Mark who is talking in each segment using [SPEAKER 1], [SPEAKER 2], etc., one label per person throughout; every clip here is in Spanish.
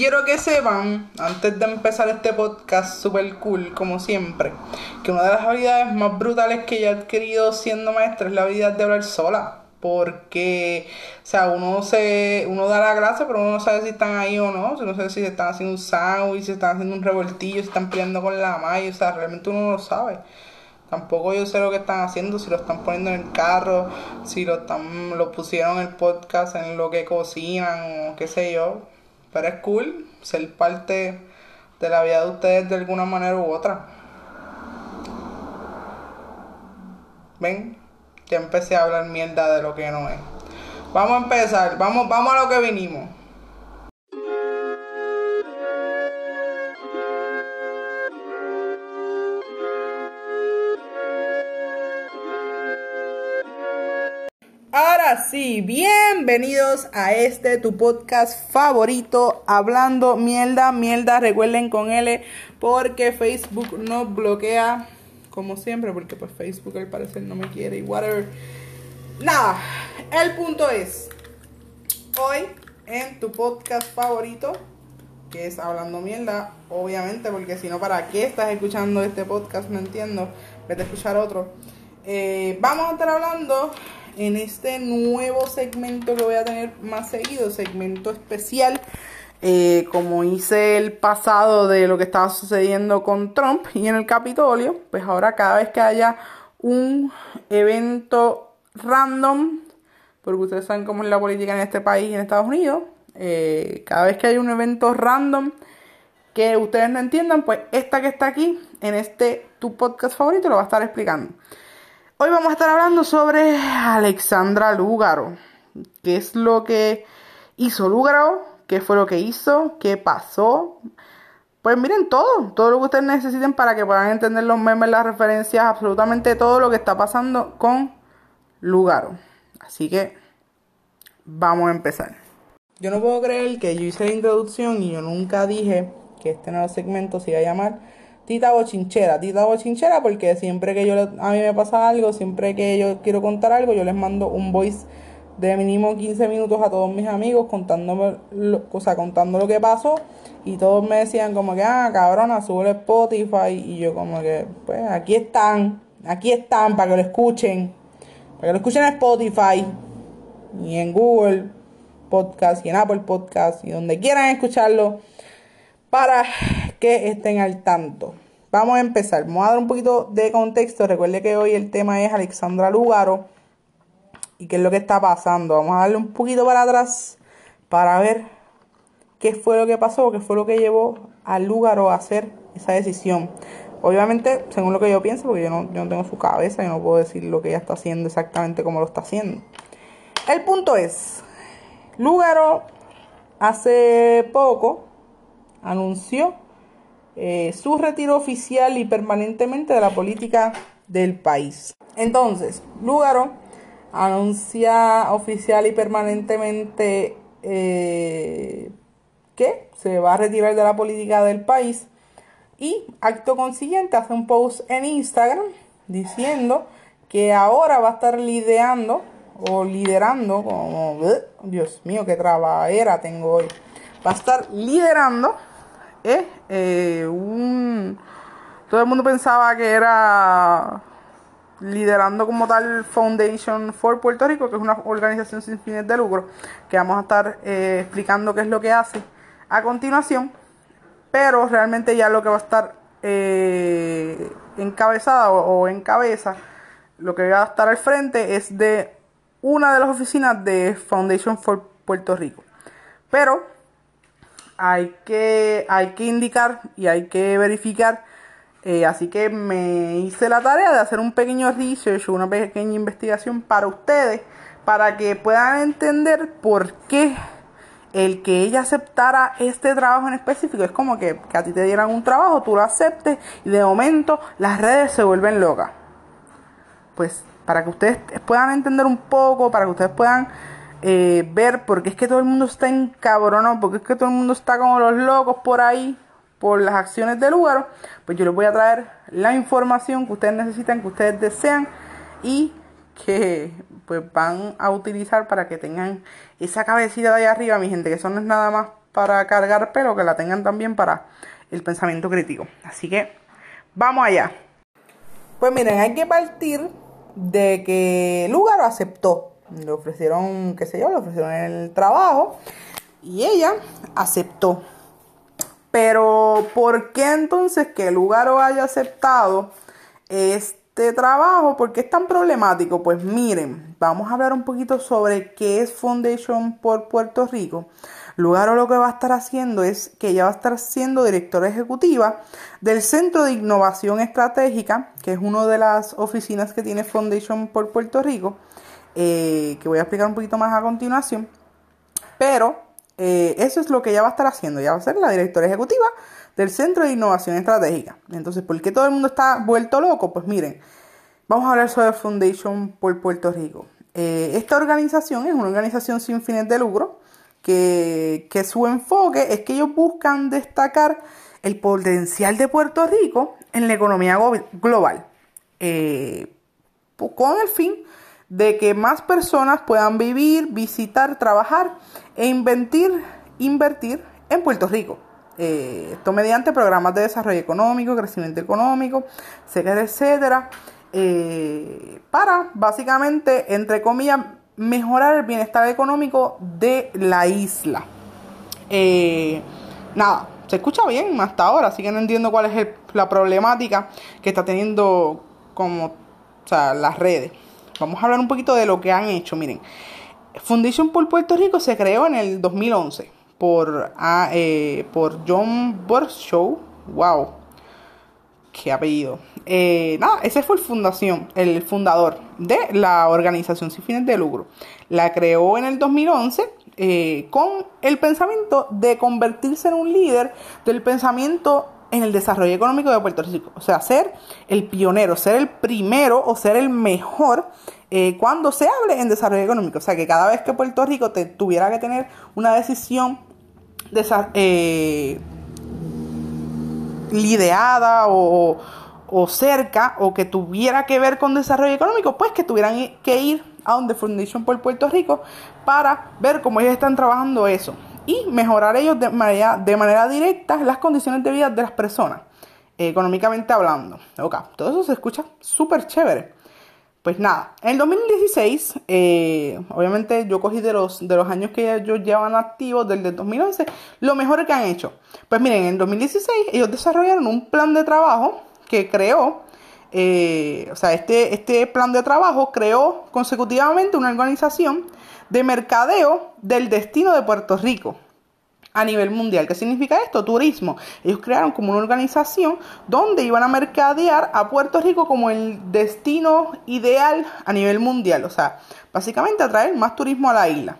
[SPEAKER 1] quiero que sepan, antes de empezar este podcast super cool, como siempre, que una de las habilidades más brutales que yo he adquirido siendo maestra es la habilidad de hablar sola. Porque, o sea, uno se, uno da la clase, pero uno no sabe si están ahí o no. no sabe si se están haciendo un sándwich, si están haciendo un revoltillo, si están peleando con la malla. O sea, realmente uno no lo sabe. Tampoco yo sé lo que están haciendo, si lo están poniendo en el carro, si lo están, lo pusieron en el podcast, en lo que cocinan o qué sé yo. Pero es cool ser parte de la vida de ustedes de alguna manera u otra. ¿Ven? Ya empecé a hablar mierda de lo que no es. Vamos a empezar, vamos, vamos a lo que vinimos. Sí, bienvenidos a este tu podcast favorito, hablando mierda, mierda, recuerden con L, porque Facebook nos bloquea, como siempre, porque pues Facebook al parecer no me quiere y whatever. Nada, el punto es, hoy en tu podcast favorito, que es Hablando Mierda, obviamente, porque si no, ¿para qué estás escuchando este podcast? No entiendo, vete a escuchar otro. Eh, vamos a estar hablando en este nuevo segmento que voy a tener más seguido, segmento especial, eh, como hice el pasado de lo que estaba sucediendo con Trump y en el Capitolio, pues ahora cada vez que haya un evento random, porque ustedes saben cómo es la política en este país y en Estados Unidos, eh, cada vez que hay un evento random que ustedes no entiendan, pues esta que está aquí, en este tu podcast favorito, lo va a estar explicando. Hoy vamos a estar hablando sobre Alexandra Lúgaro. ¿Qué es lo que hizo Lúgaro? ¿Qué fue lo que hizo? ¿Qué pasó? Pues miren todo, todo lo que ustedes necesiten para que puedan entender los memes, las referencias, absolutamente todo lo que está pasando con Lúgaro. Así que vamos a empezar. Yo no puedo creer que yo hice la introducción y yo nunca dije que este nuevo segmento se iba a llamar Tita Bochinchera, Tita Bochinchera, porque siempre que yo a mí me pasa algo, siempre que yo quiero contar algo, yo les mando un voice de mínimo 15 minutos a todos mis amigos contándome lo, o sea, contando lo que pasó y todos me decían como que, ah, cabrona, sube Spotify y yo como que, pues aquí están, aquí están para que lo escuchen, para que lo escuchen en Spotify y en Google Podcast y en Apple Podcast y donde quieran escucharlo para que estén al tanto. Vamos a empezar. Vamos a dar un poquito de contexto. Recuerde que hoy el tema es Alexandra Lugaro y qué es lo que está pasando. Vamos a darle un poquito para atrás para ver qué fue lo que pasó, qué fue lo que llevó a Lugaro a hacer esa decisión. Obviamente, según lo que yo pienso, porque yo no, tengo su cabeza y no puedo decir lo que ella está haciendo exactamente como lo está haciendo. El punto es, Lugaro hace poco anunció eh, su retiro oficial y permanentemente de la política del país. Entonces, Lugaro anuncia oficial y permanentemente eh, que se va a retirar de la política del país y acto consiguiente hace un post en Instagram diciendo que ahora va a estar liderando o liderando como Dios mío qué trabajera tengo hoy va a estar liderando es eh, un... Todo el mundo pensaba que era liderando como tal Foundation for Puerto Rico, que es una organización sin fines de lucro, que vamos a estar eh, explicando qué es lo que hace a continuación, pero realmente ya lo que va a estar eh, encabezada o, o en cabeza, lo que va a estar al frente es de una de las oficinas de Foundation for Puerto Rico. Pero hay que, hay que indicar y hay que verificar. Eh, así que me hice la tarea de hacer un pequeño research, una pequeña investigación para ustedes, para que puedan entender por qué el que ella aceptara este trabajo en específico es como que, que a ti te dieran un trabajo, tú lo aceptes y de momento las redes se vuelven locas. Pues para que ustedes puedan entender un poco, para que ustedes puedan eh, ver porque es que todo el mundo está encabronado, porque es que todo el mundo está como los locos por ahí, por las acciones del lugar, pues yo les voy a traer la información que ustedes necesitan, que ustedes desean y que pues van a utilizar para que tengan esa cabecita de ahí arriba, mi gente, que eso no es nada más para cargar pelo, que la tengan también para el pensamiento crítico. Así que vamos allá. Pues miren, hay que partir de que Lugaro aceptó. Le ofrecieron, qué sé yo, le ofrecieron el trabajo y ella aceptó. Pero, ¿por qué entonces que Lugaro haya aceptado este trabajo? ¿Por qué es tan problemático? Pues miren, vamos a hablar un poquito sobre qué es Foundation por Puerto Rico. Lugaro lo que va a estar haciendo es que ella va a estar siendo directora ejecutiva del Centro de Innovación Estratégica, que es una de las oficinas que tiene Foundation por Puerto Rico, eh, que voy a explicar un poquito más a continuación. Pero eh, eso es lo que ella va a estar haciendo. Ella va a ser la directora ejecutiva del Centro de Innovación Estratégica. Entonces, ¿por qué todo el mundo está vuelto loco? Pues miren, vamos a hablar sobre Foundation por Puerto Rico. Eh, esta organización es una organización sin fines de lucro que, su enfoque es que ellos buscan destacar el potencial de Puerto Rico en la economía global, con el fin de que más personas puedan vivir, visitar, trabajar e invertir, invertir en Puerto Rico. Eh, esto mediante programas de desarrollo económico, crecimiento económico, etcétera, etcétera, eh, para básicamente, entre comillas, mejorar el bienestar económico de la isla. Eh, nada, se escucha bien hasta ahora, así que no entiendo cuál es la problemática que está teniendo como las redes. Vamos a hablar un poquito de lo que han hecho. Miren, Foundation por Puerto Rico se creó en el 2011 por, ah, eh, por John Burshow. ¡Wow! ¡Qué apellido! Eh, nada, ese fue el fundación, el fundador de la organización sin fines de lucro. La creó en el 2011 eh, con el pensamiento de convertirse en un líder del pensamiento en el desarrollo económico de Puerto Rico. O sea, ser el pionero, ser el primero o ser el mejor eh, cuando se hable en desarrollo económico. O sea, que cada vez que Puerto Rico te, tuviera que tener una decisión eh, lideada o, o cerca o que tuviera que ver con desarrollo económico, pues que tuvieran que ir a donde Foundation por Puerto Rico para ver cómo ellos están trabajando eso y mejorar ellos de manera, de manera directa las condiciones de vida de las personas, económicamente hablando. Ok, todo eso se escucha súper chévere. Pues nada, en el 2016, eh, obviamente yo cogí de los, de los años que ellos llevan activos, del 2011, lo mejor que han hecho. Pues miren, en el 2016 ellos desarrollaron un plan de trabajo que creó, eh, o sea, este, este plan de trabajo creó consecutivamente una organización de mercadeo del destino de Puerto Rico a nivel mundial. ¿Qué significa esto? Turismo. Ellos crearon como una organización donde iban a mercadear a Puerto Rico como el destino ideal a nivel mundial. O sea, básicamente atraer más turismo a la isla.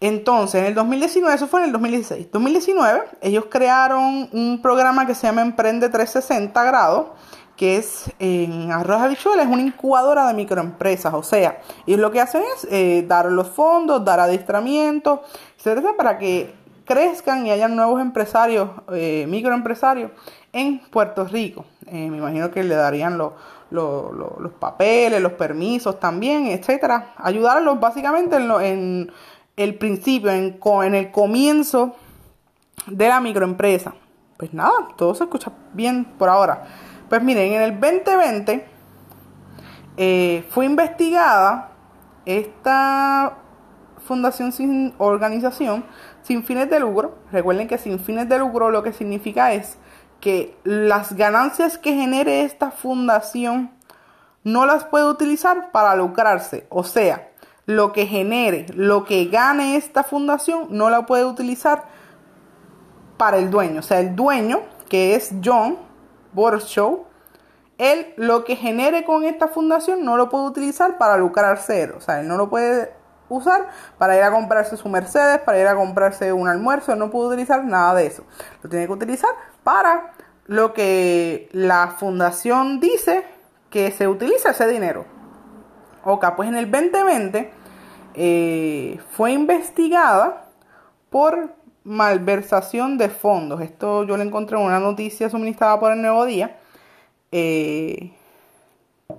[SPEAKER 1] Entonces, en el 2019, eso fue en el 2016. 2019, ellos crearon un programa que se llama Emprende 360 grados que es en Arroz Habichuela, es una incubadora de microempresas, o sea, y lo que hacen es eh, dar los fondos, dar adiestramiento, etcétera, para que crezcan y hayan nuevos empresarios, eh, microempresarios en Puerto Rico. Eh, me imagino que le darían los papeles, los permisos también, etcétera. Ayudarlos básicamente en, en el principio, en, en el comienzo de la microempresa. Pues nada, todo se escucha bien por ahora. Pues miren, en el 2020 eh, fue investigada esta fundación sin organización sin fines de lucro. Recuerden que sin fines de lucro lo que significa es que las ganancias que genere esta fundación no las puede utilizar para lucrarse. O sea, lo que genere, lo que gane esta fundación no la puede utilizar para el dueño. O sea, el dueño, que es John, Show, él lo que genere con esta fundación no lo puede utilizar para lucrar cero. O sea, él no lo puede usar para ir a comprarse su Mercedes, para ir a comprarse un almuerzo, no puede utilizar nada de eso. Lo tiene que utilizar para lo que la fundación dice que se utiliza ese dinero. Ok, pues en el 2020 eh, fue investigada por malversación de fondos. Esto yo lo encontré en una noticia suministrada por el Nuevo Día. Eh,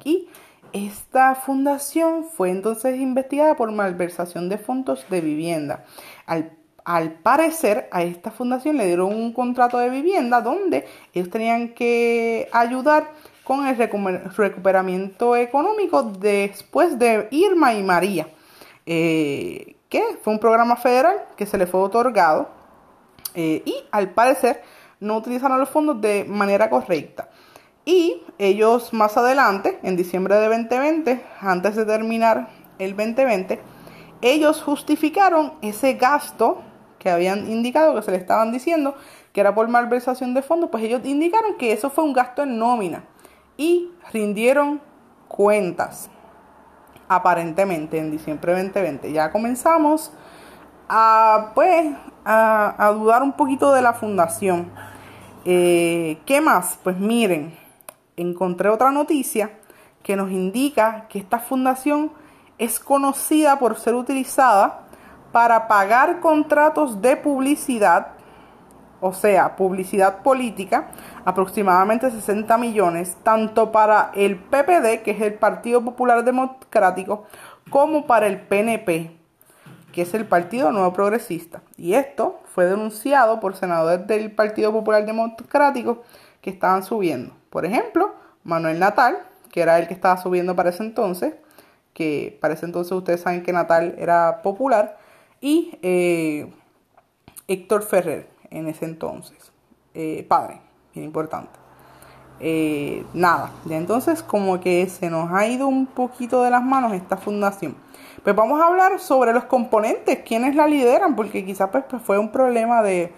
[SPEAKER 1] y esta fundación fue entonces investigada por malversación de fondos de vivienda. Al, al parecer a esta fundación le dieron un contrato de vivienda donde ellos tenían que ayudar con el recuperamiento económico después de Irma y María, eh, que fue un programa federal que se le fue otorgado eh, y al parecer no utilizaron los fondos de manera correcta. Y ellos más adelante, en diciembre de 2020, antes de terminar el 2020, ellos justificaron ese gasto que habían indicado, que se le estaban diciendo que era por malversación de fondos, pues ellos indicaron que eso fue un gasto en nómina y rindieron cuentas, aparentemente, en diciembre de 2020. Ya comenzamos a, pues, a, dudar un poquito de la fundación. Eh, ¿Qué más? Pues miren, encontré otra noticia que nos indica que esta fundación es conocida por ser utilizada para pagar contratos de publicidad, o sea, publicidad política, aproximadamente 60 millones, tanto para el PPD, que es el Partido Popular Democrático, como para el PNP, que es el Partido Nuevo Progresista. Y esto fue denunciado por senadores del Partido Popular Democrático que estaban subiendo. Por ejemplo, Manuel Natal, que era el que estaba subiendo para ese entonces, que para ese entonces ustedes saben que Natal era popular, y eh, Héctor Ferrer en ese entonces, eh, padre, bien importante. Eh, nada, ya entonces como que se nos ha ido un poquito de las manos esta fundación. Pues vamos a hablar sobre los componentes, quiénes la lideran, porque quizás pues, pues, fue un problema de,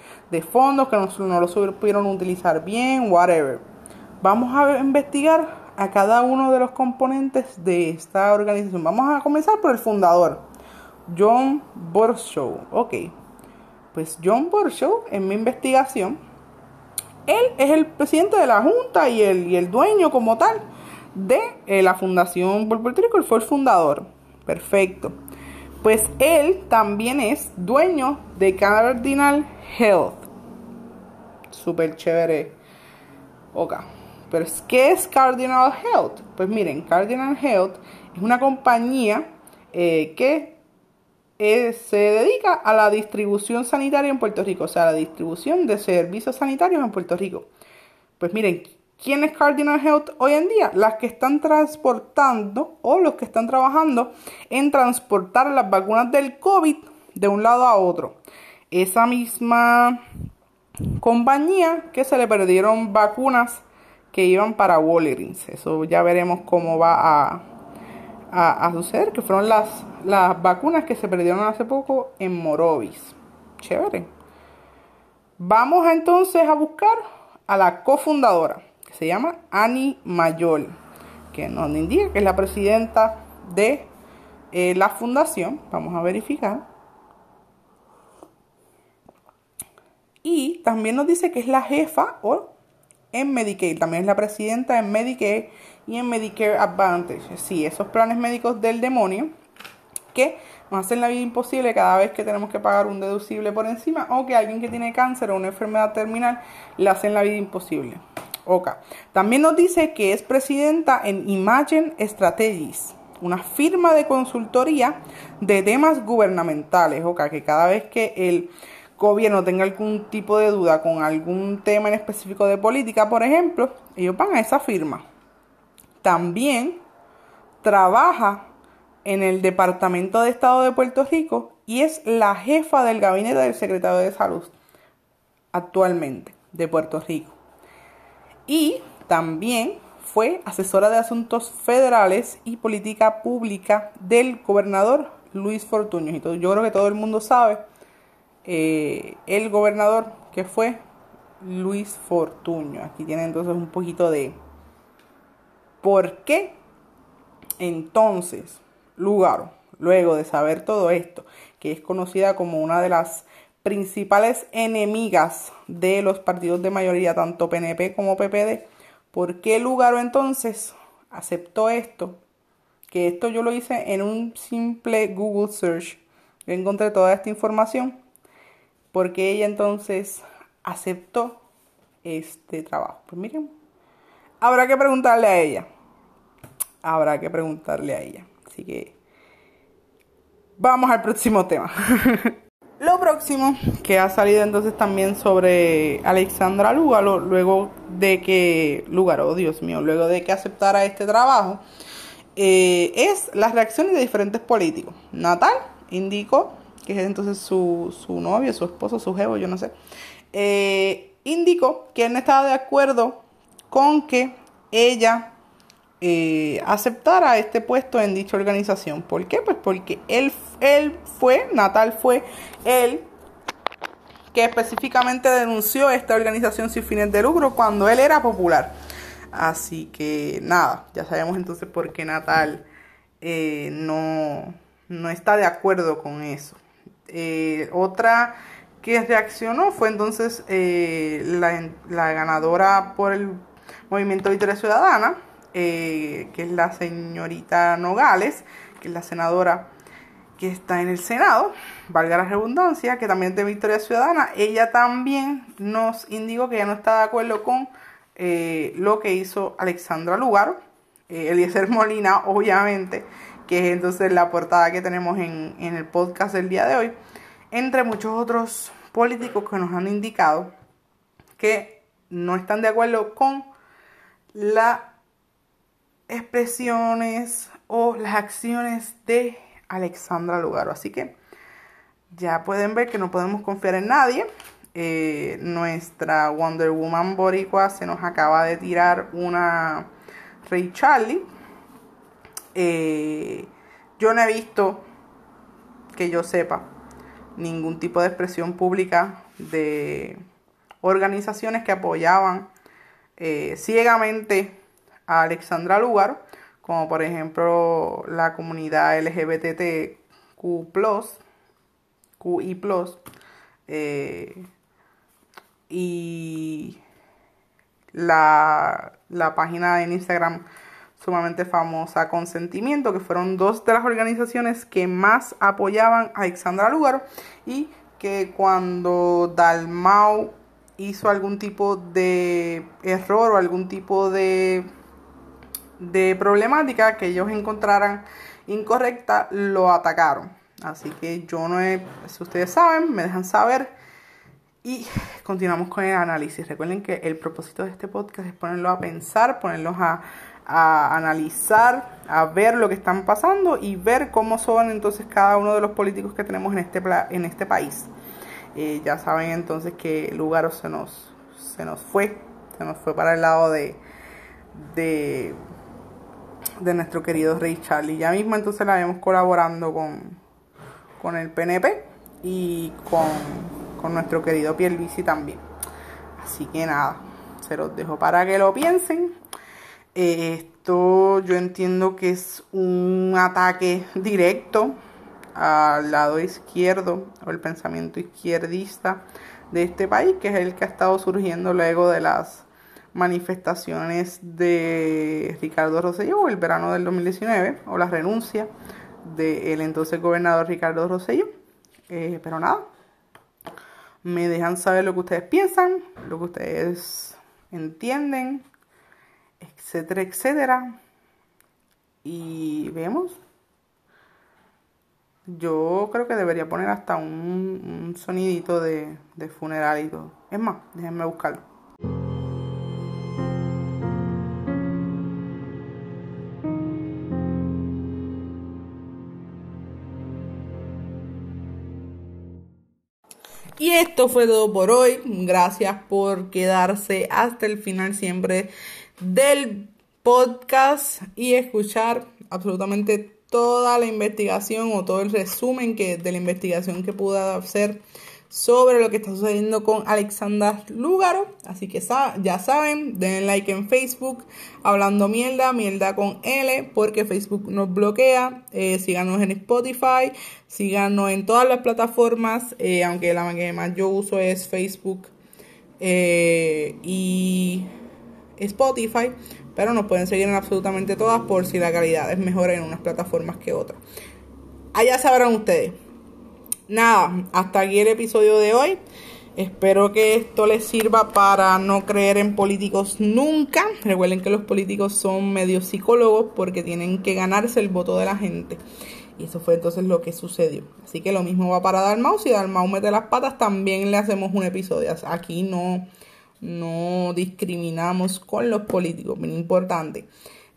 [SPEAKER 1] fondos que no, no lo pudieron utilizar bien, whatever. Vamos a investigar a cada uno de los componentes de esta organización. Vamos a comenzar por el fundador. John Borshow. Ok, pues John Borshow, en mi investigación, él es el presidente de la Junta y el, y el dueño como tal de eh, la Fundación por Puerto Rico. Él fue el fundador. Perfecto. Pues él también es dueño de Cardinal Health. Súper chévere. Ok. Pero ¿qué es Cardinal Health? Pues miren, Cardinal Health es una compañía eh, que eh, se dedica a la distribución sanitaria en Puerto Rico, o sea, la distribución de servicios sanitarios en Puerto Rico. Pues miren, ¿quién es Cardinal Health hoy en día? Las que están transportando o los que están trabajando en transportar las vacunas del COVID de un lado a otro. Esa misma compañía que se le perdieron vacunas que iban para Walgreens. Eso ya veremos cómo va a, a, suceder, que fueron las, las vacunas que se perdieron hace poco en Morovis. Chévere. Vamos entonces a buscar a la cofundadora, que se llama Annie Mayol, que nos indica que es la presidenta de eh, la fundación. Vamos a verificar. Y también nos dice que es la jefa o en Medicaid, también es la presidenta en Medicaid y en Medicare Advantage. Sí, esos planes médicos del demonio que nos hacen la vida imposible cada vez que tenemos que pagar un deducible por encima o que alguien que tiene cáncer o una enfermedad terminal le hacen la vida imposible. Ok. También nos dice que es presidenta en Imagine Strategies, una firma de consultoría de temas gubernamentales. Ok, que cada vez que el gobierno tenga algún tipo de duda con algún tema en específico de política, por ejemplo, ellos van a esa firma también trabaja en el Departamento de Estado de Puerto Rico y es la jefa del gabinete del secretario de Salud actualmente de Puerto Rico. Y también fue asesora de asuntos federales y política pública del gobernador Luis Fortuño. Y yo creo que todo el mundo sabe eh, el gobernador que fue Luis Fortuño. Aquí tiene entonces un poquito de ¿Por qué? Entonces, Lugaro, luego de saber todo esto, que es conocida como una de las principales enemigas de los partidos de mayoría, tanto PNP como PPD, ¿por qué Lugaro entonces aceptó esto? Que esto yo lo hice en un simple Google search. Yo encontré toda esta información porque ella entonces aceptó este trabajo. Pues miren, habrá que preguntarle a ella habrá que preguntarle a ella. Así que vamos al próximo tema. Lo próximo que ha salido entonces también sobre Alexandra Lugaro, luego de que, Lugaro, oh Dios mío, luego de que aceptara este trabajo, eh, es las reacciones de diferentes políticos. Natal indicó, que es entonces su, su novio, su esposo, su jevo, yo no sé, eh, indicó que él no estaba de acuerdo con que ella eh, aceptara este puesto en dicha organización. ¿Por qué? Pues porque él, él fue, Natal fue él que específicamente denunció esta organización sin fines de lucro cuando él era popular. Así que nada, ya sabemos entonces por qué Natal eh, no, no, está de acuerdo con eso. Eh, otra que reaccionó fue entonces la, la ganadora por el Movimiento Victoria Ciudadana, eh, que es la señorita Nogales, que es la senadora que está en el Senado, valga la redundancia, que también es de Victoria Ciudadana, ella también nos indicó que ya no está de acuerdo con eh, lo que hizo Alexandra Lugaro, eh, Eliezer Molina, obviamente, que es entonces la portada que tenemos en, en el podcast del día de hoy, entre muchos otros políticos que nos han indicado que no están de acuerdo con la expresiones o las acciones de Alexandra Lugaro. Así que ya pueden ver que no podemos confiar en nadie. Eh, nuestra Wonder Woman boricua se nos acaba de tirar una Ray Charlie. Eh, yo no he visto, que yo sepa, ningún tipo de expresión pública de organizaciones que apoyaban eh, ciegamente a Alexandra Lugar, como por ejemplo la comunidad LGBTQ, QI, eh, y la, la página en Instagram sumamente famosa Consentimiento, que fueron dos de las organizaciones que más apoyaban a Alexandra Lugar y que cuando Dalmau hizo algún tipo de error o algún tipo de de problemática que ellos encontraran incorrecta, lo atacaron. Así que yo no he, si ustedes saben, me dejan saber. Y continuamos con el análisis. Recuerden que el propósito de este podcast es ponerlos a pensar, ponerlos a, analizar, a ver lo que están pasando y ver cómo son entonces cada uno de los políticos que tenemos en este, en este país. Eh, ya saben entonces que lugar se nos, se nos fue, se nos fue para el lado de de nuestro querido Rey Charlie. Ya mismo entonces la vemos colaborando con, con el PNP y con, con nuestro querido Pierluisi también. Así que nada, se los dejo para que lo piensen. esto yo entiendo que es un ataque directo al lado izquierdo o el pensamiento izquierdista de este país, que es el que ha estado surgiendo luego de las manifestaciones de Ricardo Rosselló el verano del 2019 o la renuncia del entonces gobernador Ricardo Rosselló. Eh, pero nada, me dejan saber lo que ustedes piensan, lo que ustedes entienden, etcétera, etcétera. Y vemos. Yo creo que debería poner hasta un, un sonidito de, de funeral y todo. Es más, déjenme buscarlo. Y esto fue todo por hoy. Gracias por quedarse hasta el final siempre del podcast y escuchar absolutamente toda la investigación o todo el resumen que, de la investigación que pude hacer sobre lo que está sucediendo con Alexandra Lúgaro. Así que ya saben, den like en Facebook, hablando mierda, mierda con L, porque Facebook nos bloquea. Eh, síganos en Spotify, síganos en todas las plataformas, eh, aunque la que más yo uso es Facebook eh, y Spotify. Pero nos pueden seguir en absolutamente todas por si la calidad es mejor en unas plataformas que otras. Allá sabrán ustedes nada, hasta aquí el episodio de hoy. Espero que esto les sirva para no creer en políticos nunca. Recuerden que los políticos son medio psicólogos porque tienen que ganarse el voto de la gente. Y eso fue entonces lo que sucedió. Así que lo mismo va para Dalmau. Si Dalmau mete las patas, también le hacemos un episodio. Aquí no, no discriminamos con los políticos, bien importante.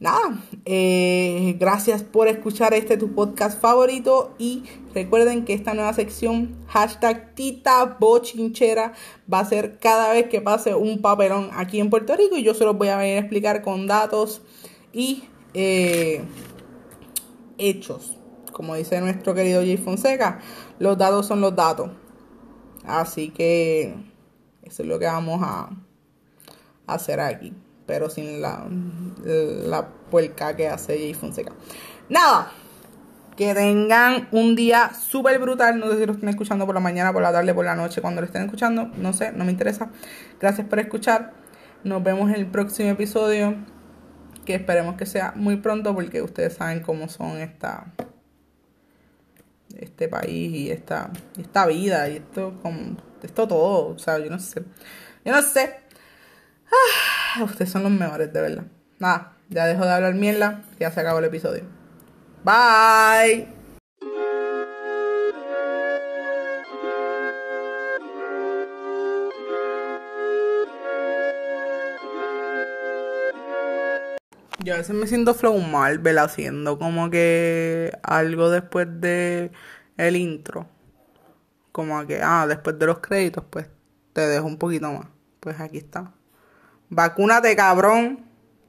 [SPEAKER 1] Nada, eh, gracias por escuchar este tu podcast favorito y recuerden que esta nueva sección hashtag Tita Bochinchera va a ser cada vez que pase un papelón aquí en Puerto Rico y yo se los voy a venir a explicar con datos y eh, hechos. Como dice nuestro querido Jay Fonseca, los datos son los datos. Así que eso es lo que vamos a hacer aquí. Pero sin la, la puerca que hace Jay Fonseca. Nada. Que tengan un día súper brutal. No sé si lo estén escuchando por la mañana, por la tarde, por la noche, cuando lo estén escuchando. No sé, no me interesa. Gracias por escuchar. Nos vemos en el próximo episodio. Que esperemos que sea muy pronto porque ustedes saben cómo son esta este país y esta, esta vida y esto, esto todo. O sea, yo no sé. Yo no sé. Ah, ustedes son los mejores, de verdad. Nada, ya dejo de hablar mierda. Ya se acabó el episodio. Bye. Yo a veces me siento flow Marvel haciendo como que algo después de el intro. Como que, ah, después de los créditos, pues te dejo un poquito más. Pues aquí está. Vacúnate, cabrón.